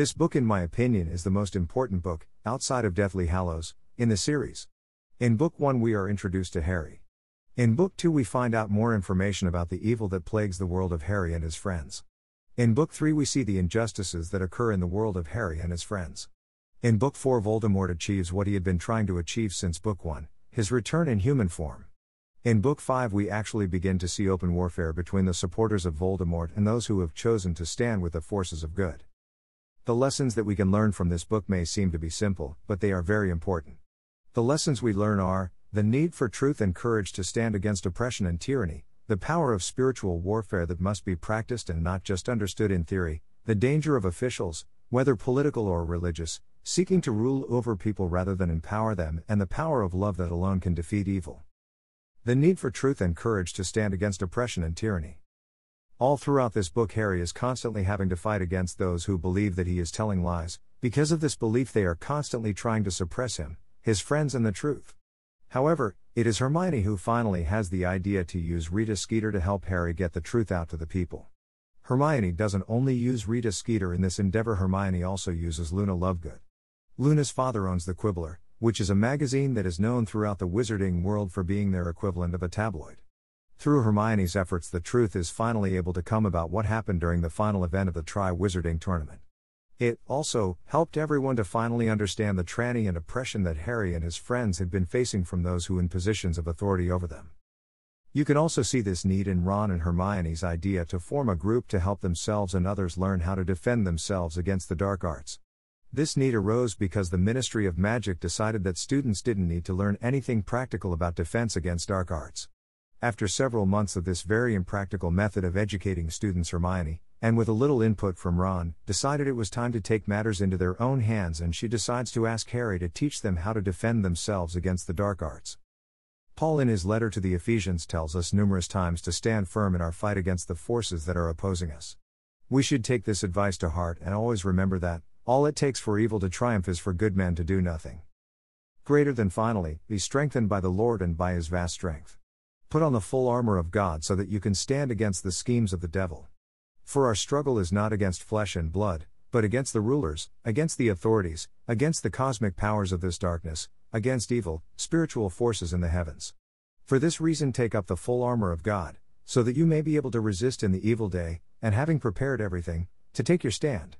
This book, in my opinion, is the most important book, outside of Deathly Hallows, in the series. In Book 1, we are introduced to Harry. In Book 2, we find out more information about the evil that plagues the world of Harry and his friends. In Book 3, we see the injustices that occur in the world of Harry and his friends. In Book 4, Voldemort achieves what he had been trying to achieve since Book 1 his return in human form. In Book 5, we actually begin to see open warfare between the supporters of Voldemort and those who have chosen to stand with the forces of good. The lessons that we can learn from this book may seem to be simple, but they are very important. The lessons we learn are the need for truth and courage to stand against oppression and tyranny, the power of spiritual warfare that must be practiced and not just understood in theory, the danger of officials, whether political or religious, seeking to rule over people rather than empower them, and the power of love that alone can defeat evil. The need for truth and courage to stand against oppression and tyranny. All throughout this book, Harry is constantly having to fight against those who believe that he is telling lies. Because of this belief, they are constantly trying to suppress him, his friends, and the truth. However, it is Hermione who finally has the idea to use Rita Skeeter to help Harry get the truth out to the people. Hermione doesn't only use Rita Skeeter in this endeavor, Hermione also uses Luna Lovegood. Luna's father owns The Quibbler, which is a magazine that is known throughout the wizarding world for being their equivalent of a tabloid. Through Hermione's efforts, the truth is finally able to come about what happened during the final event of the Tri Wizarding Tournament. It also helped everyone to finally understand the tranny and oppression that Harry and his friends had been facing from those who in positions of authority over them. You can also see this need in Ron and Hermione's idea to form a group to help themselves and others learn how to defend themselves against the dark arts. This need arose because the Ministry of Magic decided that students didn't need to learn anything practical about defense against dark arts. After several months of this very impractical method of educating students, Hermione, and with a little input from Ron, decided it was time to take matters into their own hands and she decides to ask Harry to teach them how to defend themselves against the dark arts. Paul, in his letter to the Ephesians, tells us numerous times to stand firm in our fight against the forces that are opposing us. We should take this advice to heart and always remember that, all it takes for evil to triumph is for good men to do nothing. Greater than finally, be strengthened by the Lord and by his vast strength. Put on the full armor of God so that you can stand against the schemes of the devil. For our struggle is not against flesh and blood, but against the rulers, against the authorities, against the cosmic powers of this darkness, against evil, spiritual forces in the heavens. For this reason, take up the full armor of God, so that you may be able to resist in the evil day, and having prepared everything, to take your stand.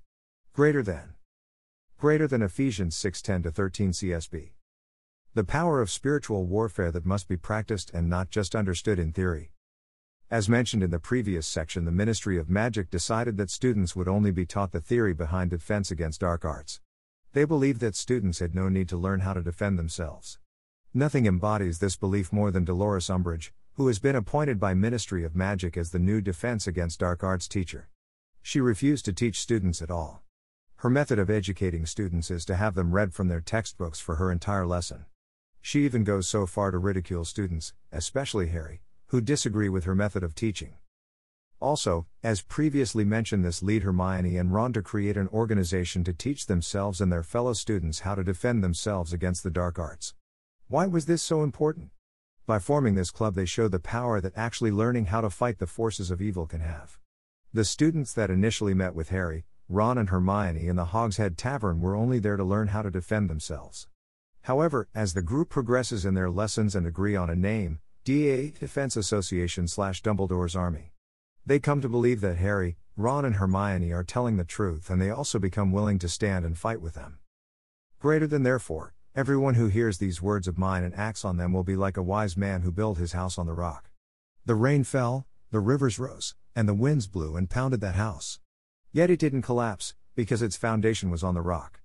Greater than. Greater than Ephesians 6 10 13 CSB. The power of spiritual warfare that must be practiced and not just understood in theory. As mentioned in the previous section, the Ministry of Magic decided that students would only be taught the theory behind defense against dark arts. They believed that students had no need to learn how to defend themselves. Nothing embodies this belief more than Dolores Umbridge, who has been appointed by Ministry of Magic as the new Defense Against Dark Arts teacher. She refused to teach students at all. Her method of educating students is to have them read from their textbooks for her entire lesson. She even goes so far to ridicule students, especially Harry, who disagree with her method of teaching. Also, as previously mentioned, this lead Hermione and Ron to create an organization to teach themselves and their fellow students how to defend themselves against the dark arts. Why was this so important? By forming this club, they show the power that actually learning how to fight the forces of evil can have. The students that initially met with Harry, Ron, and Hermione in the Hog's Head Tavern were only there to learn how to defend themselves. However, as the group progresses in their lessons and agree on a name, DA Defense Association slash Dumbledore's Army. They come to believe that Harry, Ron, and Hermione are telling the truth and they also become willing to stand and fight with them. Greater than therefore, everyone who hears these words of mine and acts on them will be like a wise man who built his house on the rock. The rain fell, the rivers rose, and the winds blew and pounded that house. Yet it didn't collapse, because its foundation was on the rock.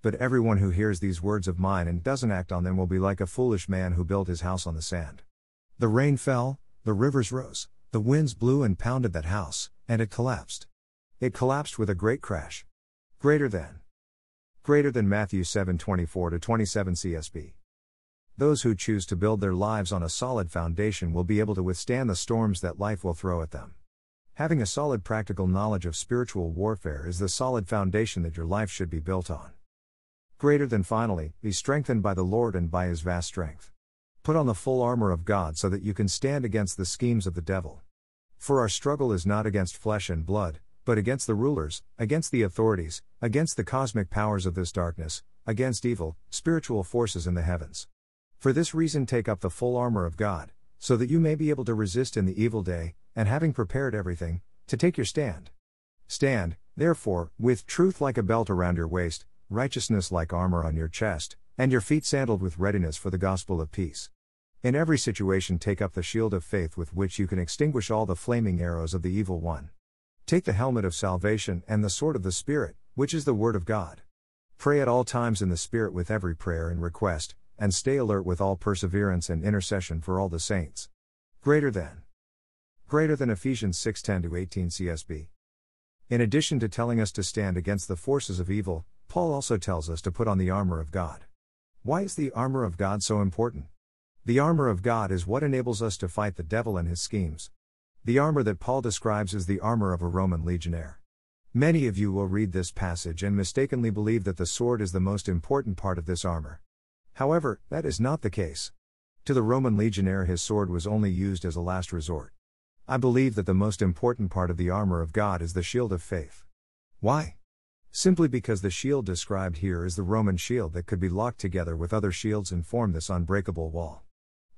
But everyone who hears these words of mine and doesn't act on them will be like a foolish man who built his house on the sand. The rain fell, the rivers rose, the winds blew and pounded that house, and it collapsed. It collapsed with a great crash. Greater than. Greater than Matthew 7:24 to 27 CSB. Those who choose to build their lives on a solid foundation will be able to withstand the storms that life will throw at them. Having a solid practical knowledge of spiritual warfare is the solid foundation that your life should be built on. Greater than finally, be strengthened by the Lord and by his vast strength. Put on the full armor of God so that you can stand against the schemes of the devil. For our struggle is not against flesh and blood, but against the rulers, against the authorities, against the cosmic powers of this darkness, against evil, spiritual forces in the heavens. For this reason, take up the full armor of God, so that you may be able to resist in the evil day, and having prepared everything, to take your stand. Stand, therefore, with truth like a belt around your waist, righteousness like armor on your chest, and your feet sandaled with readiness for the gospel of peace. In every situation, take up the shield of faith with which you can extinguish all the flaming arrows of the evil one. Take the helmet of salvation and the sword of the Spirit, which is the Word of God. Pray at all times in the Spirit with every prayer and request, and stay alert with all perseverance and intercession for all the saints. Greater than. Greater than Ephesians 6:10 to 18 CSB. In addition to telling us to stand against the forces of evil, Paul also tells us to put on the armor of God. Why is the armor of God so important? The armor of God is what enables us to fight the devil and his schemes. The armor that Paul describes is the armor of a Roman legionnaire. Many of you will read this passage and mistakenly believe that the sword is the most important part of this armor. However, that is not the case. To the Roman legionnaire, his sword was only used as a last resort. I believe that the most important part of the armor of God is the shield of faith. Why? Simply because the shield described here is the Roman shield that could be locked together with other shields and form this unbreakable wall.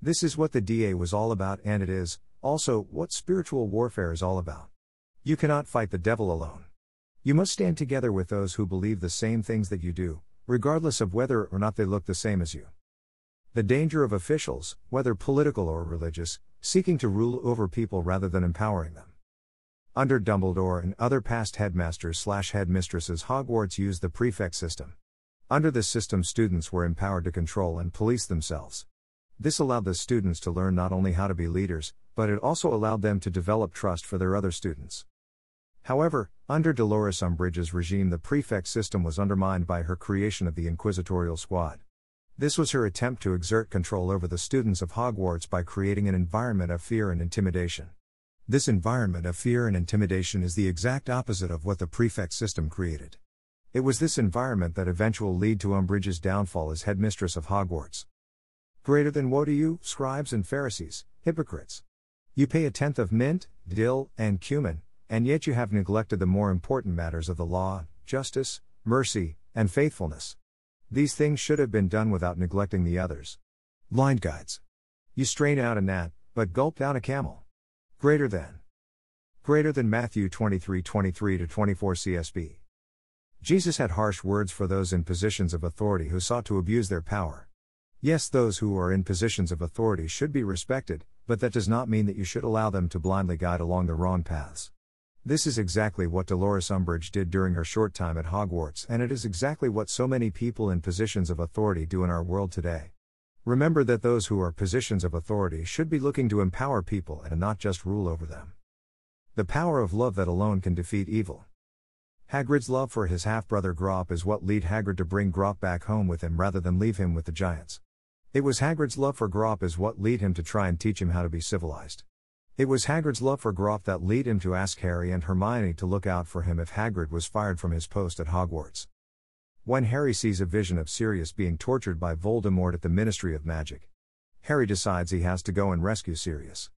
This is what the DA was all about, and it is, also, what spiritual warfare is all about. You cannot fight the devil alone. You must stand together with those who believe the same things that you do, regardless of whether or not they look the same as you. The danger of officials, whether political or religious, seeking to rule over people rather than empowering them. Under Dumbledore and other past headmasters slash headmistresses, Hogwarts used the prefect system. Under this system, students were empowered to control and police themselves. This allowed the students to learn not only how to be leaders, but it also allowed them to develop trust for their other students. However, under Dolores Umbridge's regime, the prefect system was undermined by her creation of the Inquisitorial Squad. This was her attempt to exert control over the students of Hogwarts by creating an environment of fear and intimidation. This environment of fear and intimidation is the exact opposite of what the prefect system created. It was this environment that eventually lead to Umbridge's downfall as headmistress of Hogwarts. Greater than woe to you, scribes and Pharisees, hypocrites! You pay a tenth of mint, dill, and cumin, and yet you have neglected the more important matters of the law, justice, mercy, and faithfulness. These things should have been done without neglecting the others. Blind guides. You strain out a gnat, but gulp down a camel. Greater than. Greater than Matthew 23 23 to 24 CSB. Jesus had harsh words for those in positions of authority who sought to abuse their power. Yes, those who are in positions of authority should be respected, but that does not mean that you should allow them to blindly guide along the wrong paths. This is exactly what Dolores Umbridge did during her short time at Hogwarts, and it is exactly what so many people in positions of authority do in our world today. Remember that those who are positions of authority should be looking to empower people and not just rule over them. The power of love that alone can defeat evil. Hagrid's love for his half brother Grawp is what led Hagrid to bring Grawp back home with him rather than leave him with the giants. It was Hagrid's love for Grawp is what led him to try and teach him how to be civilized. It was Hagrid's love for Grawp that led him to ask Harry and Hermione to look out for him if Hagrid was fired from his post at Hogwarts. When Harry sees a vision of Sirius being tortured by Voldemort at the Ministry of Magic, Harry decides he has to go and rescue Sirius.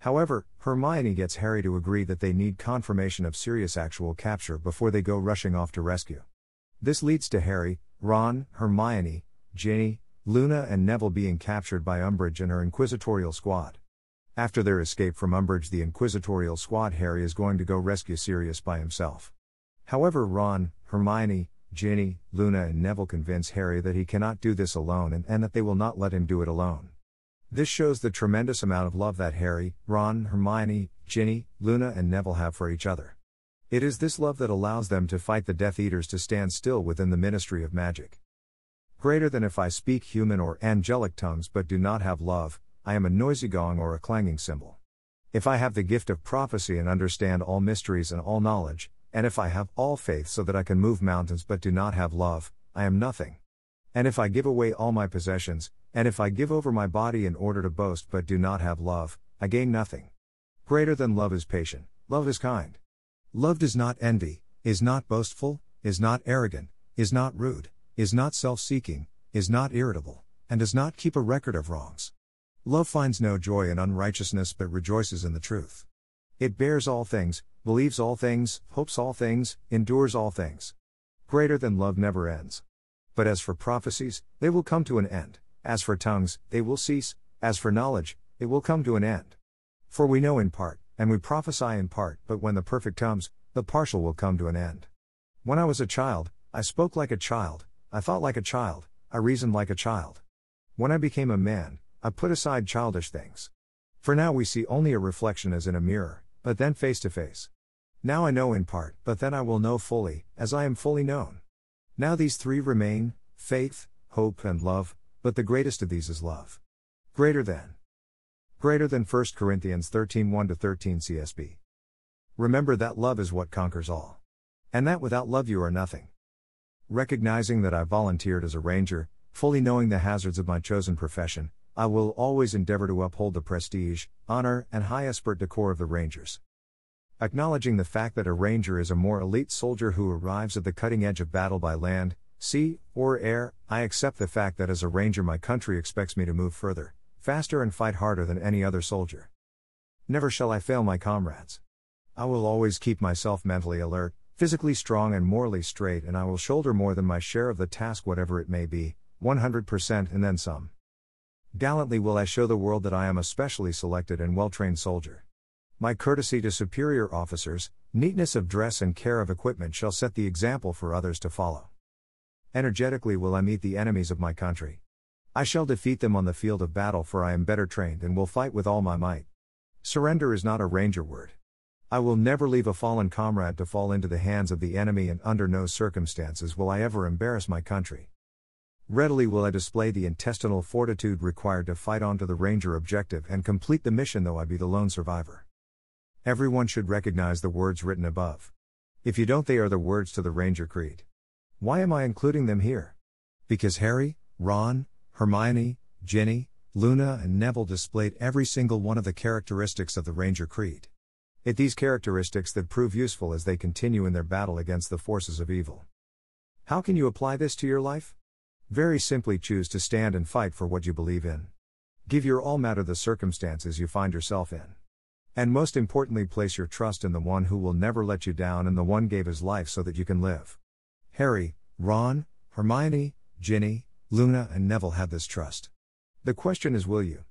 However, Hermione gets Harry to agree that they need confirmation of Sirius' actual capture before they go rushing off to rescue. This leads to Harry, Ron, Hermione, Ginny, Luna, and Neville being captured by Umbridge and her Inquisitorial squad. After their escape from Umbridge, the Inquisitorial squad, Harry is going to go rescue Sirius by himself. However, Ron, Hermione, Ginny, Luna, and Neville convince Harry that he cannot do this alone and, and that they will not let him do it alone. This shows the tremendous amount of love that Harry, Ron, Hermione, Ginny, Luna, and Neville have for each other. It is this love that allows them to fight the Death Eaters to stand still within the ministry of magic. Greater than if I speak human or angelic tongues but do not have love, I am a noisy gong or a clanging cymbal. If I have the gift of prophecy and understand all mysteries and all knowledge, and if I have all faith so that I can move mountains but do not have love, I am nothing. And if I give away all my possessions, and if I give over my body in order to boast but do not have love, I gain nothing. Greater than love is patient, love is kind. Love does not envy, is not boastful, is not arrogant, is not rude, is not self seeking, is not irritable, and does not keep a record of wrongs. Love finds no joy in unrighteousness but rejoices in the truth. It bears all things, believes all things, hopes all things, endures all things. Greater than love never ends. But as for prophecies, they will come to an end. As for tongues, they will cease. As for knowledge, it will come to an end. For we know in part, and we prophesy in part, but when the perfect comes, the partial will come to an end. When I was a child, I spoke like a child, I thought like a child, I reasoned like a child. When I became a man, I put aside childish things. For now we see only a reflection as in a mirror, but then face to face. Now I know in part, but then I will know fully, as I am fully known. Now these three remain faith, hope, and love, but the greatest of these is love. Greater than. Greater than 1 Corinthians 13 1 13 CSB. Remember that love is what conquers all. And that without love you are nothing. Recognizing that I volunteered as a ranger, fully knowing the hazards of my chosen profession, I will always endeavor to uphold the prestige, honor, and high esprit de corps of the Rangers. Acknowledging the fact that a Ranger is a more elite soldier who arrives at the cutting edge of battle by land, sea, or air, I accept the fact that as a Ranger my country expects me to move further, faster, and fight harder than any other soldier. Never shall I fail my comrades. I will always keep myself mentally alert, physically strong, and morally straight, and I will shoulder more than my share of the task, whatever it may be, 100% and then some. Gallantly will I show the world that I am a specially selected and well trained soldier. My courtesy to superior officers, neatness of dress, and care of equipment shall set the example for others to follow. Energetically will I meet the enemies of my country. I shall defeat them on the field of battle, for I am better trained and will fight with all my might. Surrender is not a ranger word. I will never leave a fallen comrade to fall into the hands of the enemy, and under no circumstances will I ever embarrass my country. Readily will I display the intestinal fortitude required to fight on to the Ranger objective and complete the mission, though I be the lone survivor. Everyone should recognize the words written above. If you don't, they are the words to the Ranger Creed. Why am I including them here? Because Harry, Ron, Hermione, Ginny, Luna, and Neville displayed every single one of the characteristics of the Ranger Creed. It these characteristics that prove useful as they continue in their battle against the forces of evil. How can you apply this to your life? Very simply choose to stand and fight for what you believe in. Give your all matter the circumstances you find yourself in. And most importantly, place your trust in the one who will never let you down and the one gave his life so that you can live. Harry, Ron, Hermione, Ginny, Luna, and Neville had this trust. The question is will you?